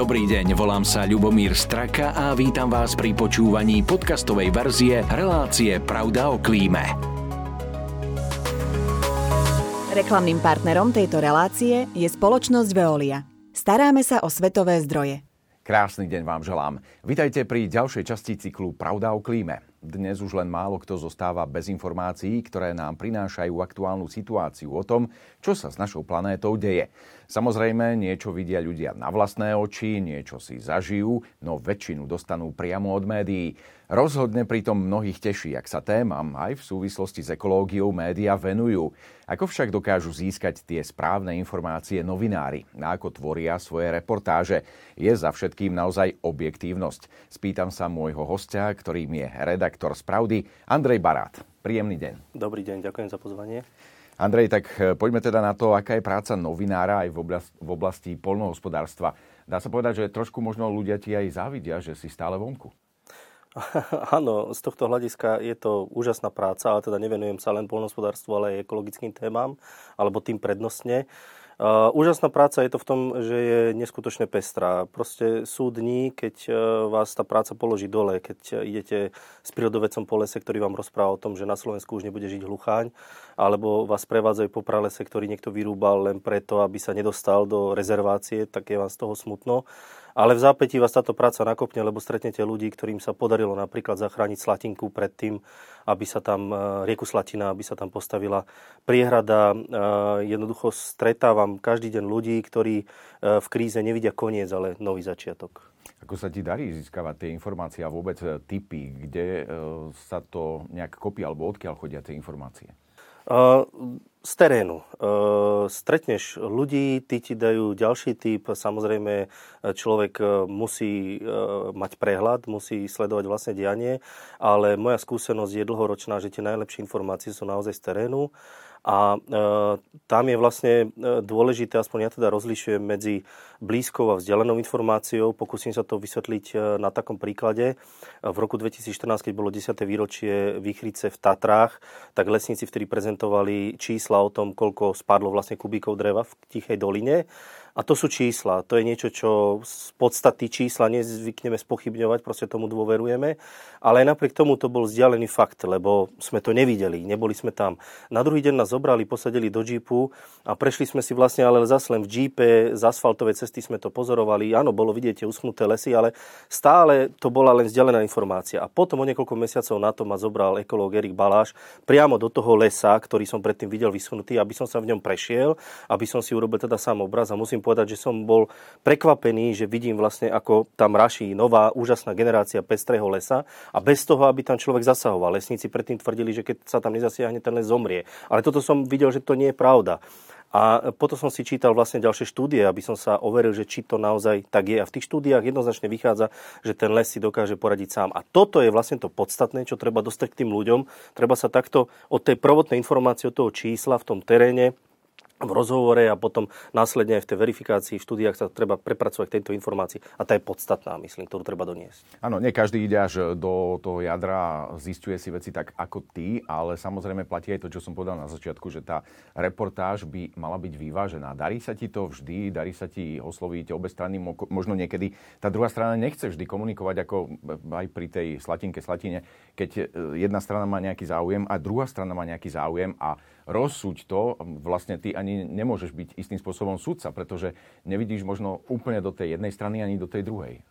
Dobrý deň, volám sa Ľubomír Straka a vítam vás pri počúvaní podcastovej verzie relácie Pravda o klíme. Reklamným partnerom tejto relácie je spoločnosť Veolia. Staráme sa o svetové zdroje. Krásny deň vám želám. Vítajte pri ďalšej časti cyklu Pravda o klíme. Dnes už len málo kto zostáva bez informácií, ktoré nám prinášajú aktuálnu situáciu o tom, čo sa s našou planétou deje. Samozrejme, niečo vidia ľudia na vlastné oči, niečo si zažijú, no väčšinu dostanú priamo od médií. Rozhodne pritom mnohých teší, ak sa témam aj v súvislosti s ekológiou média venujú. Ako však dokážu získať tie správne informácie novinári? A ako tvoria svoje reportáže? Je za všetkým naozaj objektívnosť? Spýtam sa môjho hostia, ktorým je redaktor z Pravdy, Andrej Barát. Príjemný deň. Dobrý deň, ďakujem za pozvanie. Andrej, tak e, poďme teda na to, aká je práca novinára aj v oblasti, v oblasti polnohospodárstva. Dá sa povedať, že trošku možno ľudia ti aj závidia, že si stále vonku. Áno, z tohto hľadiska je to úžasná práca, ale teda nevenujem sa len polnohospodárstvu, ale aj ekologickým témam, alebo tým prednostne. Uh, úžasná práca je to v tom, že je neskutočne pestrá. Proste sú dní, keď uh, vás tá práca položí dole, keď idete s prírodovecom po lese, ktorý vám rozpráva o tom, že na Slovensku už nebude žiť hlucháň, alebo vás prevádzajú po pralese, ktorý niekto vyrúbal len preto, aby sa nedostal do rezervácie, tak je vám z toho smutno. Ale v zápätí vás táto práca nakopne, lebo stretnete ľudí, ktorým sa podarilo napríklad zachrániť Slatinku pred tým, aby sa tam, e, rieku Slatina, aby sa tam postavila priehrada. E, jednoducho stretávam každý deň ľudí, ktorí e, v kríze nevidia koniec, ale nový začiatok. Ako sa ti darí získavať tie informácie a vôbec typy, kde sa to nejak kopí alebo odkiaľ chodia tie informácie? Z terénu. Stretneš ľudí, tí ti dajú ďalší typ. Samozrejme, človek musí mať prehľad, musí sledovať vlastne dianie, ale moja skúsenosť je dlhoročná, že tie najlepšie informácie sú naozaj z terénu. A e, tam je vlastne e, dôležité, aspoň ja teda rozlišujem medzi blízkou a vzdialenou informáciou. Pokúsim sa to vysvetliť e, na takom príklade. V roku 2014, keď bolo 10. výročie výchrice v Tatrách, tak lesníci vtedy prezentovali čísla o tom, koľko spadlo vlastne kubíkov dreva v Tichej doline. A to sú čísla. To je niečo, čo z podstaty čísla nezvykneme spochybňovať, proste tomu dôverujeme. Ale napriek tomu to bol vzdialený fakt, lebo sme to nevideli, neboli sme tam. Na druhý deň nás zobrali, posadili do džípu a prešli sme si vlastne ale zase len v džípe, z asfaltovej cesty sme to pozorovali. Áno, bolo vidieť tie uschnuté lesy, ale stále to bola len vzdialená informácia. A potom o niekoľko mesiacov na to ma zobral ekológ Erik Baláš priamo do toho lesa, ktorý som predtým videl vyschnutý, aby som sa v ňom prešiel, aby som si urobil teda sám obraz a musím musím povedať, že som bol prekvapený, že vidím vlastne, ako tam raší nová úžasná generácia pestrého lesa a bez toho, aby tam človek zasahoval. Lesníci predtým tvrdili, že keď sa tam nezasiahne, ten les zomrie. Ale toto som videl, že to nie je pravda. A potom som si čítal vlastne ďalšie štúdie, aby som sa overil, že či to naozaj tak je. A v tých štúdiách jednoznačne vychádza, že ten les si dokáže poradiť sám. A toto je vlastne to podstatné, čo treba dostať k tým ľuďom. Treba sa takto od tej prvotnej informácie, od toho čísla v tom teréne v rozhovore a potom následne aj v tej verifikácii, v štúdiách sa treba prepracovať k tejto informácii. A tá je podstatná, myslím, ktorú treba doniesť. Áno, nie každý ide až do toho jadra, zistuje si veci tak ako ty, ale samozrejme platí aj to, čo som povedal na začiatku, že tá reportáž by mala byť vyvážená. Darí sa ti to vždy, darí sa ti osloviť obe strany, možno niekedy tá druhá strana nechce vždy komunikovať ako aj pri tej slatinke, slatine, keď jedna strana má nejaký záujem a druhá strana má nejaký záujem a rozsúď to, vlastne ty ani nemôžeš byť istým spôsobom sudca, pretože nevidíš možno úplne do tej jednej strany ani do tej druhej.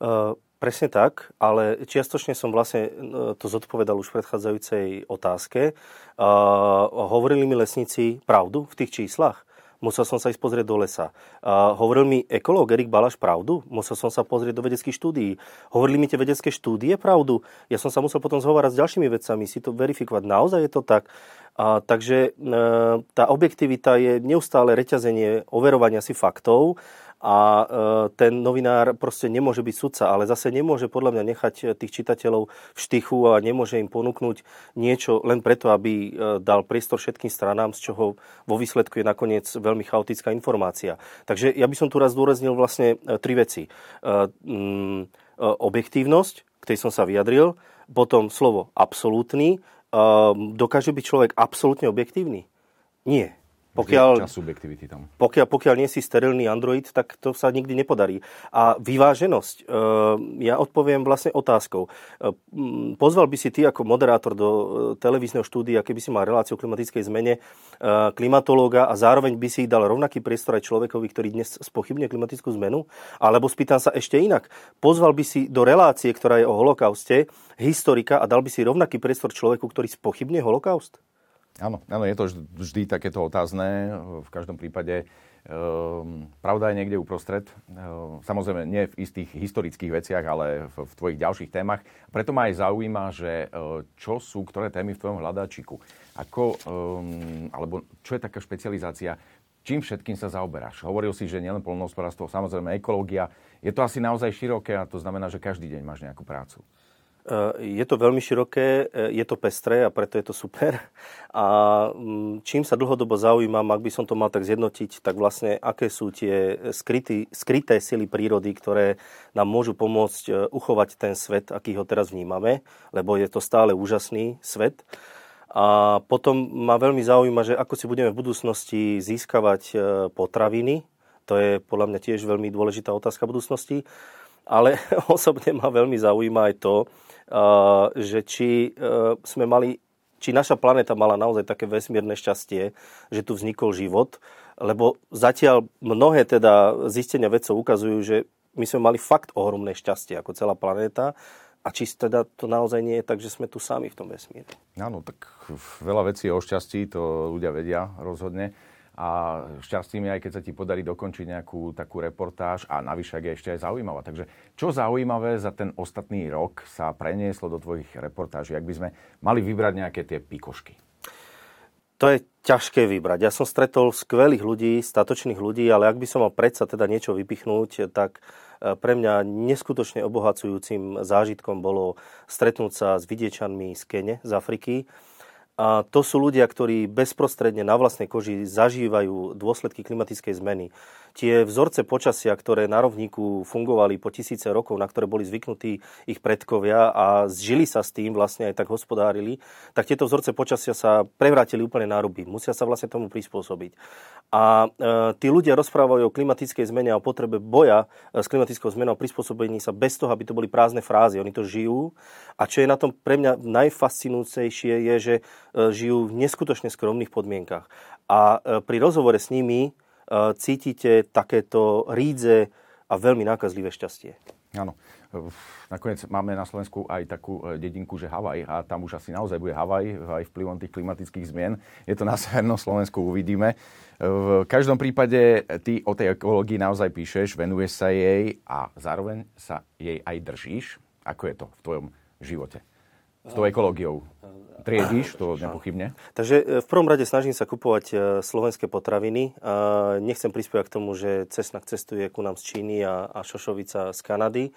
Uh, presne tak, ale čiastočne som vlastne uh, to zodpovedal už v predchádzajúcej otázke. Uh, hovorili mi lesníci pravdu v tých číslach? Musel som sa ísť pozrieť do lesa. Uh, hovoril mi ekológ Erik Balaš pravdu, musel som sa pozrieť do vedeckých štúdií. Hovorili mi tie vedecké štúdie pravdu, ja som sa musel potom zhovárať s ďalšími vedcami, si to verifikovať. Naozaj je to tak. A, takže e, tá objektivita je neustále reťazenie overovania si faktov a e, ten novinár proste nemôže byť sudca, ale zase nemôže podľa mňa nechať tých čitateľov v štychu a nemôže im ponúknuť niečo len preto, aby e, dal priestor všetkým stranám, z čoho vo výsledku je nakoniec veľmi chaotická informácia. Takže ja by som tu raz zdôraznil vlastne e, tri veci. Objektívnosť, k tej som sa vyjadril, potom slovo absolútny, dokáže byť človek absolútne objektívny? Nie. Pokiaľ, čas subjektivity tam. Pokiaľ, pokiaľ nie si sterilný Android, tak to sa nikdy nepodarí. A vyváženosť, e, ja odpoviem vlastne otázkou. E, pozval by si ty ako moderátor do e, televízneho štúdia, keby si mal reláciu o klimatickej zmene, klimatológa a zároveň by si dal rovnaký priestor aj človekovi, ktorý dnes spochybne klimatickú zmenu? Alebo spýtam sa ešte inak. Pozval by si do relácie, ktorá je o holokauste, historika a dal by si rovnaký priestor človeku, ktorý spochybne holokaust? Áno, áno, je to vždy takéto otázne. V každom prípade um, pravda je niekde uprostred. Um, samozrejme, nie v istých historických veciach, ale v, v tvojich ďalších témach. Preto ma aj zaujíma, že uh, čo sú ktoré témy v tvojom hľadáčiku. Ako, um, alebo čo je taká špecializácia, čím všetkým sa zaoberáš? Hovoril si, že nielen polnohospodárstvo, samozrejme ekológia. Je to asi naozaj široké a to znamená, že každý deň máš nejakú prácu. Je to veľmi široké, je to pestré a preto je to super. A mm, čím sa dlhodobo zaujímam, ak by som to mal tak zjednotiť, tak vlastne aké sú tie skrytý, skryté sily prírody, ktoré nám môžu pomôcť e, uchovať ten svet, aký ho teraz vnímame, lebo je to stále úžasný svet. A potom ma veľmi zaujíma, že ako si budeme v budúcnosti získavať potraviny. To je podľa mňa tiež veľmi dôležitá otázka budúcnosti. Ale osobne ma veľmi zaujíma aj to, že či e, sme mali, či naša planéta mala naozaj také vesmírne šťastie, že tu vznikol život, lebo zatiaľ mnohé teda zistenia vedcov ukazujú, že my sme mali fakt ohromné šťastie ako celá planéta a či teda to naozaj nie je tak, že sme tu sami v tom vesmíre. Áno, tak veľa vecí o šťastí, to ľudia vedia rozhodne a šťastím je aj keď sa ti podarí dokončiť nejakú takú reportáž a navyše je ešte aj zaujímavá. Takže čo zaujímavé za ten ostatný rok sa prenieslo do tvojich reportáží, ak by sme mali vybrať nejaké tie pikošky? To je ťažké vybrať. Ja som stretol skvelých ľudí, statočných ľudí, ale ak by som mal predsa teda niečo vypichnúť, tak e, pre mňa neskutočne obohacujúcim zážitkom bolo stretnúť sa s vidiečanmi z Kene, z Afriky, a to sú ľudia, ktorí bezprostredne na vlastnej koži zažívajú dôsledky klimatickej zmeny tie vzorce počasia, ktoré na rovníku fungovali po tisíce rokov, na ktoré boli zvyknutí ich predkovia a zžili sa s tým, vlastne aj tak hospodárili, tak tieto vzorce počasia sa prevrátili úplne na ruby. Musia sa vlastne tomu prispôsobiť. A e, tí ľudia rozprávajú o klimatickej zmene a o potrebe boja e, s klimatickou zmenou a prispôsobení sa bez toho, aby to boli prázdne frázy. Oni to žijú. A čo je na tom pre mňa najfascinujúcejšie, je, že e, žijú v neskutočne skromných podmienkach. A e, pri rozhovore s nimi cítite takéto rídze a veľmi nákazlivé šťastie. Áno. Nakoniec máme na Slovensku aj takú e, dedinku, že Havaj a tam už asi naozaj bude Havaj aj vplyvom tých klimatických zmien. Je to na Severnom Slovensku, uvidíme. V každom prípade ty o tej ekológii naozaj píšeš, venuješ sa jej a zároveň sa jej aj držíš. Ako je to v tvojom živote? S tou ekológiou? triediš, to nepochybne. Takže e, v prvom rade snažím sa kupovať e, slovenské potraviny. Nechcem prispievať k tomu, že cesnak cestuje ku nám z Číny a, a šošovica z Kanady.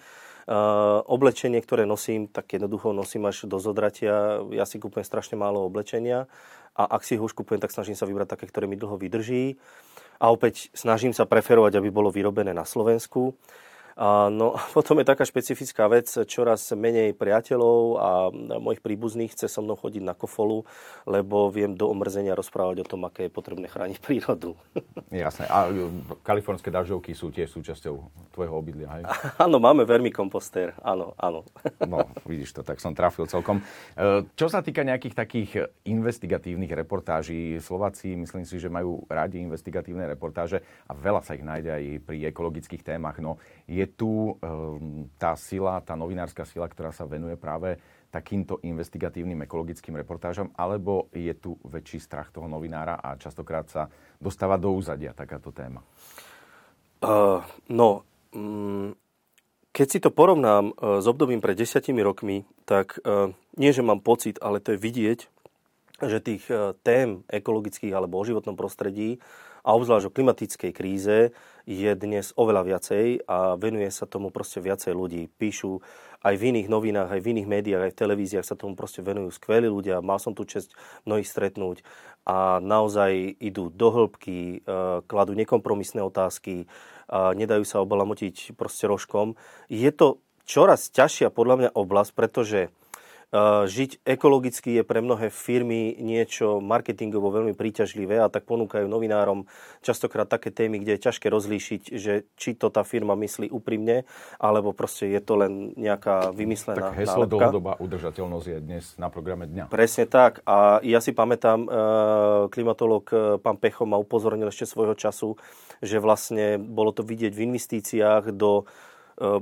Oblečenie, ktoré nosím, tak jednoducho nosím až do zodratia. Ja si kúpujem strašne málo oblečenia a ak si ho už kúpujem, tak snažím sa vybrať také, ktoré mi dlho vydrží. A opäť snažím sa preferovať, aby bolo vyrobené na Slovensku. A no a potom je taká špecifická vec, čoraz menej priateľov a mojich príbuzných chce so mnou chodiť na kofolu, lebo viem do omrzenia rozprávať o tom, aké je potrebné chrániť prírodu. Jasné. A e, kalifornské dažďovky sú tiež súčasťou tvojho obydlia, hej? Áno, máme veľmi kompostér. Áno, áno. No, vidíš to, tak som trafil celkom. E, čo sa týka nejakých takých investigatívnych reportáží, Slováci myslím si, že majú rádi investigatívne reportáže a veľa sa ich nájde aj pri ekologických témach. No, je tu ehm, tá sila, tá novinárska sila, ktorá sa venuje práve takýmto investigatívnym ekologickým reportážom, alebo je tu väčší strach toho novinára a častokrát sa dostáva do úzadia takáto téma? Uh, no, um, keď si to porovnám uh, s obdobím pred desiatimi rokmi, tak uh, nie, že mám pocit, ale to je vidieť, že tých uh, tém ekologických alebo o životnom prostredí a obzvlášť o klimatickej kríze je dnes oveľa viacej a venuje sa tomu proste viacej ľudí. Píšu aj v iných novinách, aj v iných médiách, aj v televíziách sa tomu proste venujú skvelí ľudia. Mal som tu čest mnohých stretnúť a naozaj idú do hĺbky, e, kladú nekompromisné otázky, nedajú sa obalamotiť proste rožkom. Je to čoraz ťažšia podľa mňa oblasť, pretože Žiť ekologicky je pre mnohé firmy niečo marketingovo veľmi príťažlivé a tak ponúkajú novinárom častokrát také témy, kde je ťažké rozlíšiť, že či to tá firma myslí úprimne, alebo proste je to len nejaká vymyslená Tak heslo dlhodobá udržateľnosť je dnes na programe dňa. Presne tak. A ja si pamätám, klimatolog pán Pecho ma upozornil ešte svojho času, že vlastne bolo to vidieť v investíciách do Eh,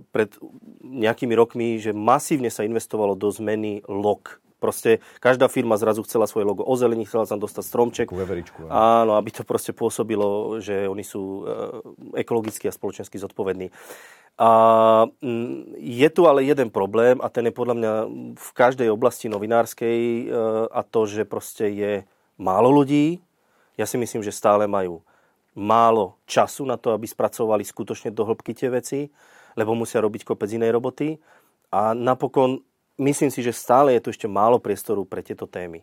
pred nejakými rokmi, že masívne sa investovalo do zmeny log Proste každá firma zrazu chcela svoje logo ozelení, chcela tam dostať stromček. Veveričku, áno. aby to proste pôsobilo, že oni sú eh, ekologicky a spoločensky zodpovední. A mm, je tu ale jeden problém a ten je podľa mňa v každej oblasti novinárskej eh, a to, že proste je málo ľudí. Ja si myslím, že stále majú málo času na to, aby spracovali skutočne do hĺbky tie veci lebo musia robiť kopec inej roboty. A napokon myslím si, že stále je tu ešte málo priestoru pre tieto témy.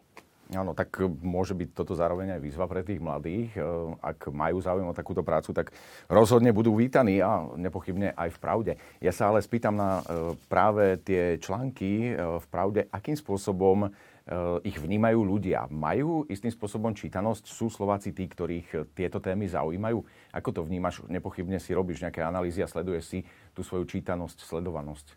Áno, tak môže byť toto zároveň aj výzva pre tých mladých. E, ak majú záujem o takúto prácu, tak rozhodne budú vítaní a nepochybne aj v pravde. Ja sa ale spýtam na e, práve tie články e, v pravde, akým spôsobom ich vnímajú ľudia. Majú istým spôsobom čítanosť? Sú Slováci tí, ktorých tieto témy zaujímajú? Ako to vnímaš? Nepochybne si robíš nejaké analýzy a sleduješ si tú svoju čítanosť, sledovanosť.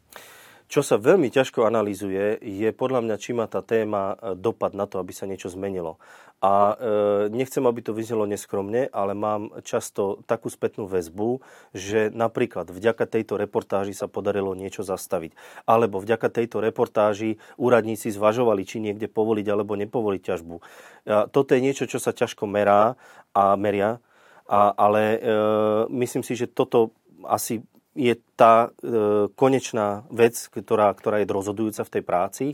Čo sa veľmi ťažko analýzuje, je podľa mňa, či má tá téma e, dopad na to, aby sa niečo zmenilo. A e, nechcem, aby to vyznelo neskromne, ale mám často takú spätnú väzbu, že napríklad vďaka tejto reportáži sa podarilo niečo zastaviť. Alebo vďaka tejto reportáži úradníci zvažovali, či niekde povoliť alebo nepovoliť ťažbu. A toto je niečo, čo sa ťažko merá a meria, a, ale e, myslím si, že toto asi je tá e, konečná vec, ktorá, ktorá je rozhodujúca v tej práci.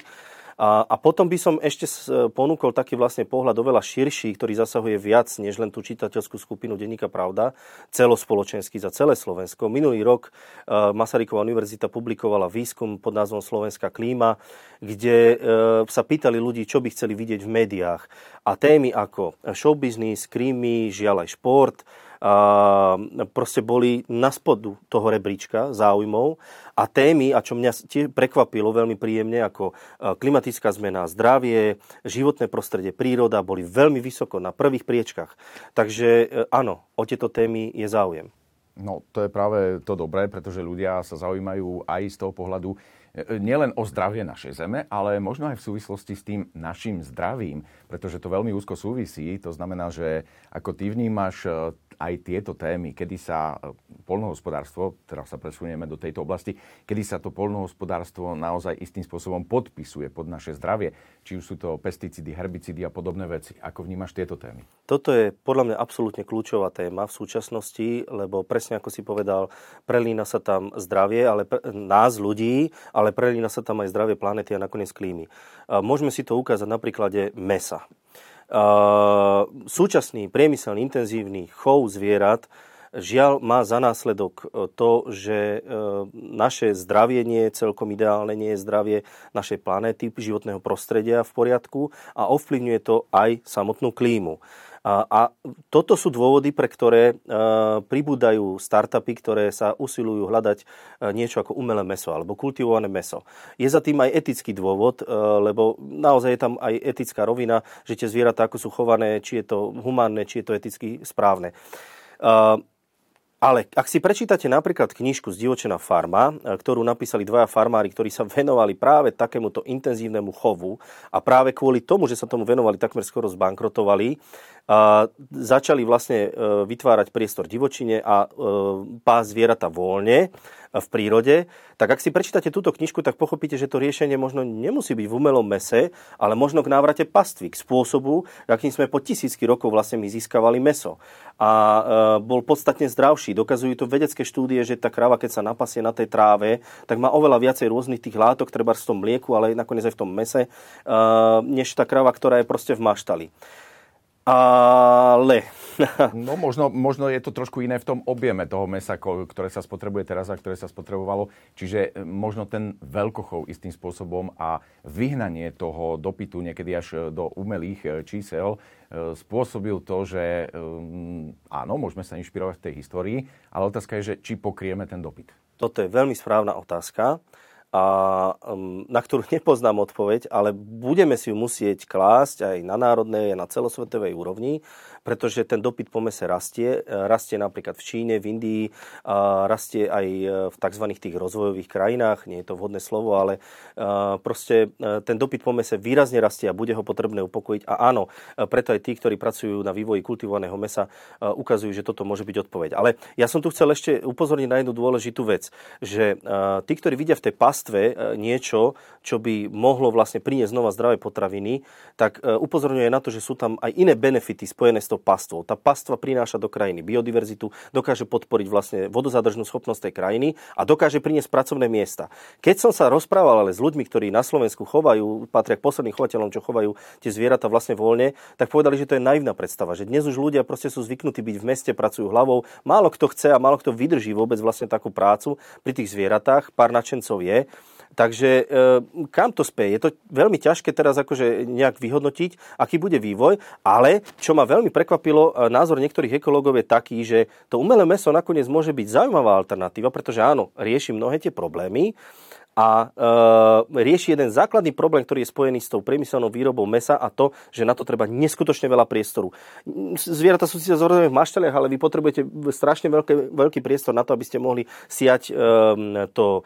A, a potom by som ešte ponúkol taký vlastne pohľad oveľa širší, ktorý zasahuje viac než len tú čitateľskú skupinu Denníka Pravda, celospoločenský za celé Slovensko. Minulý rok e, Masaryková univerzita publikovala výskum pod názvom Slovenská klíma, kde e, sa pýtali ľudí, čo by chceli vidieť v médiách. A témy ako showbiznis, krímy, žiaľ aj šport, proste boli na spodu toho rebríčka záujmov a témy, a čo mňa prekvapilo veľmi príjemne, ako klimatická zmena, zdravie, životné prostredie, príroda, boli veľmi vysoko na prvých priečkach. Takže e, áno, o tieto témy je záujem. No, to je práve to dobré, pretože ľudia sa zaujímajú aj z toho pohľadu, nielen o zdravie našej zeme, ale možno aj v súvislosti s tým našim zdravím, pretože to veľmi úzko súvisí. To znamená, že ako ty vnímaš e, aj tieto témy, kedy sa e, polnohospodárstvo, teraz sa presunieme do tejto oblasti, kedy sa to polnohospodárstvo naozaj istým spôsobom podpisuje pod naše zdravie, či už sú to pesticídy, herbicídy a podobné veci. Ako vnímaš tieto témy? Toto je podľa mňa absolútne kľúčová téma v súčasnosti, lebo presne ako si povedal, prelína sa tam zdravie, ale pre, nás ľudí, ale prelína sa tam aj zdravie planety a nakoniec klímy. Môžeme si to ukázať na príklade mesa. Súčasný priemyselný intenzívny chov zvierat žiaľ má za následok e, to, že e, naše zdravie nie je celkom ideálne, nie je zdravie našej planéty, životného prostredia v poriadku a ovplyvňuje to aj samotnú klímu. A, toto sú dôvody, pre ktoré uh, pribúdajú startupy, ktoré sa usilujú hľadať uh, niečo ako umelé meso alebo kultivované meso. Je za tým aj etický dôvod, uh, lebo naozaj je tam aj etická rovina, že tie zvieratá, ako sú chované, či je to humánne, či je to eticky správne. Ale ak si prečítate napríklad knižku Zdivočená farma, e, ktorú napísali dvaja farmári, ktorí sa venovali práve takémuto intenzívnemu chovu a práve kvôli tomu, že sa tomu venovali, takmer skoro zbankrotovali, a začali vlastne e, vytvárať priestor divočine a e, pás zvieratá voľne v prírode, tak ak si prečítate túto knižku, tak pochopíte, že to riešenie možno nemusí byť v umelom mese, ale možno k návrate pastvy, k spôsobu, akým sme po tisícky rokov vlastne my získavali meso. A e, bol podstatne zdravší. Dokazujú to vedecké štúdie, že tá krava, keď sa napasie na tej tráve, tak má oveľa viacej rôznych tých látok, treba v tom mlieku, ale nakoniec aj v tom mese, e, než tá krava, ktorá je proste v maštali. Ale... no možno, možno je to trošku iné v tom objeme toho mesa, ktoré sa spotrebuje teraz a ktoré sa spotrebovalo. Čiže e, možno ten veľkochov istým spôsobom a vyhnanie toho dopytu niekedy až e, do umelých e, čísel spôsobil to, že áno, môžeme sa inšpirovať v tej histórii, ale otázka je, že či pokrieme ten dopyt. Toto je veľmi správna otázka. A um, na ktorú nepoznám odpoveď, ale budeme si ju musieť klásť aj na národnej, aj na celosvetovej úrovni, pretože ten dopyt po mese rastie. E, rastie napríklad v Číne, v Indii, rastie aj e, v tzv. tých rozvojových krajinách, nie je to vhodné slovo, ale e, proste ten dopyt po mese výrazne rastie a bude ho potrebné upokojiť. A áno, preto aj tí, ktorí pracujú na vývoji kultivovaného mesa, ukazujú, že toto môže byť odpoveď. Ale ja som tu chcel ešte upozorniť na jednu dôležitú vec, že tí, ktorí vidia v tej pastve niečo, čo by mohlo vlastne priniesť znova zdravé potraviny, tak upozorňuje na to, že sú tam aj iné benefity spojené s tou pastvou. Tá pastva prináša do krajiny biodiverzitu, dokáže podporiť vlastne vodozadržnú schopnosť tej krajiny a dokáže priniesť pracovné miesta. Keď som sa rozprával ale s ľuďmi, ktorí na Slovensku chovajú, patria k posledným chovateľom, čo chovajú tie zvieratá vlastne voľne, tak povedali, že to je naivná predstava, že dnes už ľudia proste sú zvyknutí byť v meste, pracujú hlavou, málo kto chce a málo kto vydrží vôbec vlastne takú prácu pri tých zvieratách, pár načencov je. Takže e, kam to speje? Je to veľmi ťažké teraz akože nejak vyhodnotiť, aký bude vývoj, ale čo ma veľmi prekvapilo, e, názor niektorých ekológov je taký, že to umelé meso nakoniec môže byť zaujímavá alternatíva, pretože áno, rieši mnohé tie problémy, a e, rieši jeden základný problém, ktorý je spojený s tou priemyselnou výrobou mesa a to, že na to treba neskutočne veľa priestoru. Zvieratá sú síce zrodené v maštaliach, ale vy potrebujete strašne veľký, veľký priestor na to, aby ste mohli siať e, to e,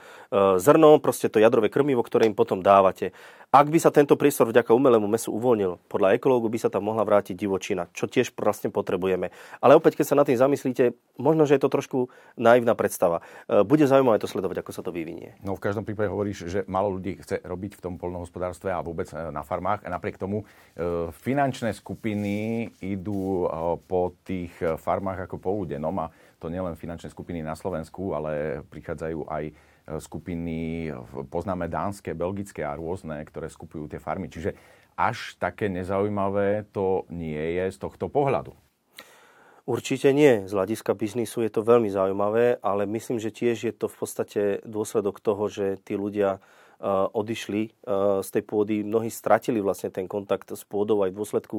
zrno, proste to jadrové krmivo, ktoré im potom dávate. Ak by sa tento priestor vďaka umelému mesu uvoľnil, podľa ekológu by sa tam mohla vrátiť divočina, čo tiež vlastne potrebujeme. Ale opäť, keď sa na tým zamyslíte, možno, že je to trošku naivná predstava. E, bude zaujímavé to sledovať, ako sa to vyvinie. No v každom prípade hovoríš, že málo ľudí chce robiť v tom polnohospodárstve a vôbec e, na farmách. A napriek tomu e, finančné skupiny idú po tých farmách ako po údenom a to nielen finančné skupiny na Slovensku, ale prichádzajú aj skupiny, poznáme dánske, belgické a rôzne, ktoré skupujú tie farmy. Čiže až také nezaujímavé to nie je z tohto pohľadu. Určite nie. Z hľadiska biznisu je to veľmi zaujímavé, ale myslím, že tiež je to v podstate dôsledok toho, že tí ľudia odišli z tej pôdy, mnohí stratili vlastne ten kontakt s pôdou aj v dôsledku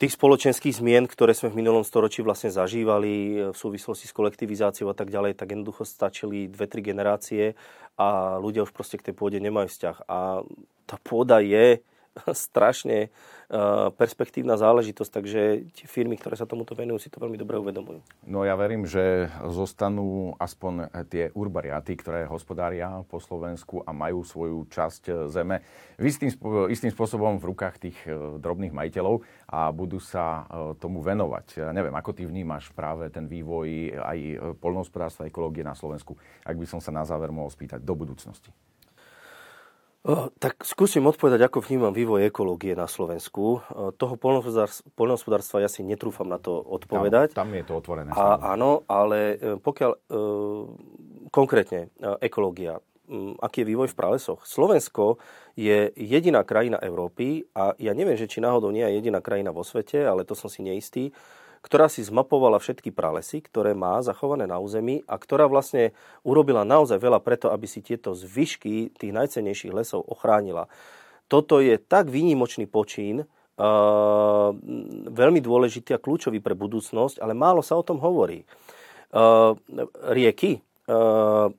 tých spoločenských zmien, ktoré sme v minulom storočí vlastne zažívali e, v súvislosti s kolektivizáciou a tak ďalej, tak jednoducho stačili dve, tri generácie a ľudia už proste k tej pôde nemajú vzťah. A tá pôda je strašne eh, perspektívna záležitosť, takže tie firmy, ktoré sa tomuto venujú, si to veľmi dobre uvedomujú. No ja verím, že zostanú aspoň tie urbariáty, ktoré hospodária po Slovensku a majú svoju časť eh, zeme istým, istým spôsobom v rukách tých eh, drobných majiteľov a budú sa tomu venovať. Ja neviem, ako ty vnímaš práve ten vývoj aj polnohospodárstva a ekológie na Slovensku, ak by som sa na záver mohol spýtať do budúcnosti. Tak skúsim odpovedať, ako vnímam vývoj ekológie na Slovensku. Toho poľnohospodárstva ja si netrúfam na to odpovedať. Tam, tam je to otvorené. A, áno, ale e, pokiaľ e, konkrétne e, ekológia, aký je vývoj v pralesoch. Slovensko je jediná krajina Európy a ja neviem, že či náhodou nie je jediná krajina vo svete, ale to som si neistý, ktorá si zmapovala všetky pralesy, ktoré má zachované na území a ktorá vlastne urobila naozaj veľa preto, aby si tieto zvyšky tých najcenejších lesov ochránila. Toto je tak výnimočný počín, Uh, veľmi dôležitý a kľúčový pre budúcnosť, ale málo sa o tom hovorí. Uh, rieky uh,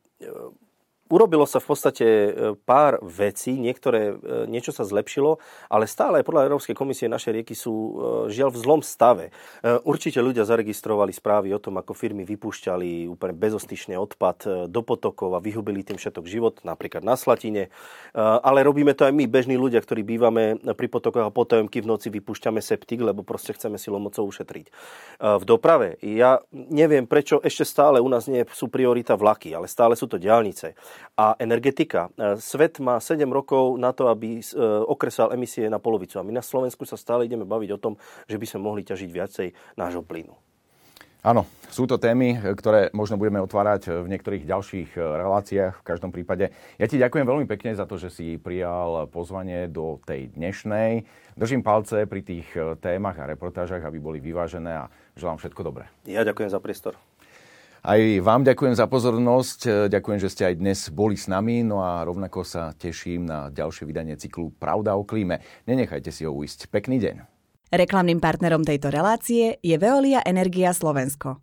urobilo sa v podstate e, pár vecí, niektoré, e, niečo sa zlepšilo, ale stále podľa Európskej komisie naše rieky sú e, žiaľ v zlom stave. Určite ľudia zaregistrovali správy o tom, ako firmy vypúšťali úplne bezostyšne odpad do potokov a vyhubili tým všetok život, napríklad na Slatine. Ale robíme to aj my, bežní ľudia, ktorí bývame pri potokoch a potajomky v noci vypúšťame septik, lebo proste chceme silomocou ušetriť. V doprave, ja neviem, prečo ešte stále u nás nie sú priorita vlaky, ale stále sú to diálnice a energetika. E, svet má 7 rokov na to, aby e, okresal emisie na polovicu. A my na Slovensku sa stále ideme baviť o tom, že by sme mohli ťažiť viacej nášho plynu. Áno, sú to témy, ktoré možno budeme otvárať v niektorých ďalších e, reláciách. V každom prípade ja ti ďakujem veľmi pekne za to, že si prijal pozvanie do tej dnešnej. Držím palce pri tých témach a reportážach, aby boli vyvážené a želám všetko dobré. Ja ďakujem za priestor. Aj vám ďakujem za pozornosť, ďakujem, že ste aj dnes boli s nami, no a rovnako sa teším na ďalšie vydanie cyklu Pravda o klíme. Nenechajte si ho uísť. Pekný deň. Reklamným partnerom tejto relácie je Veolia Energia Slovensko.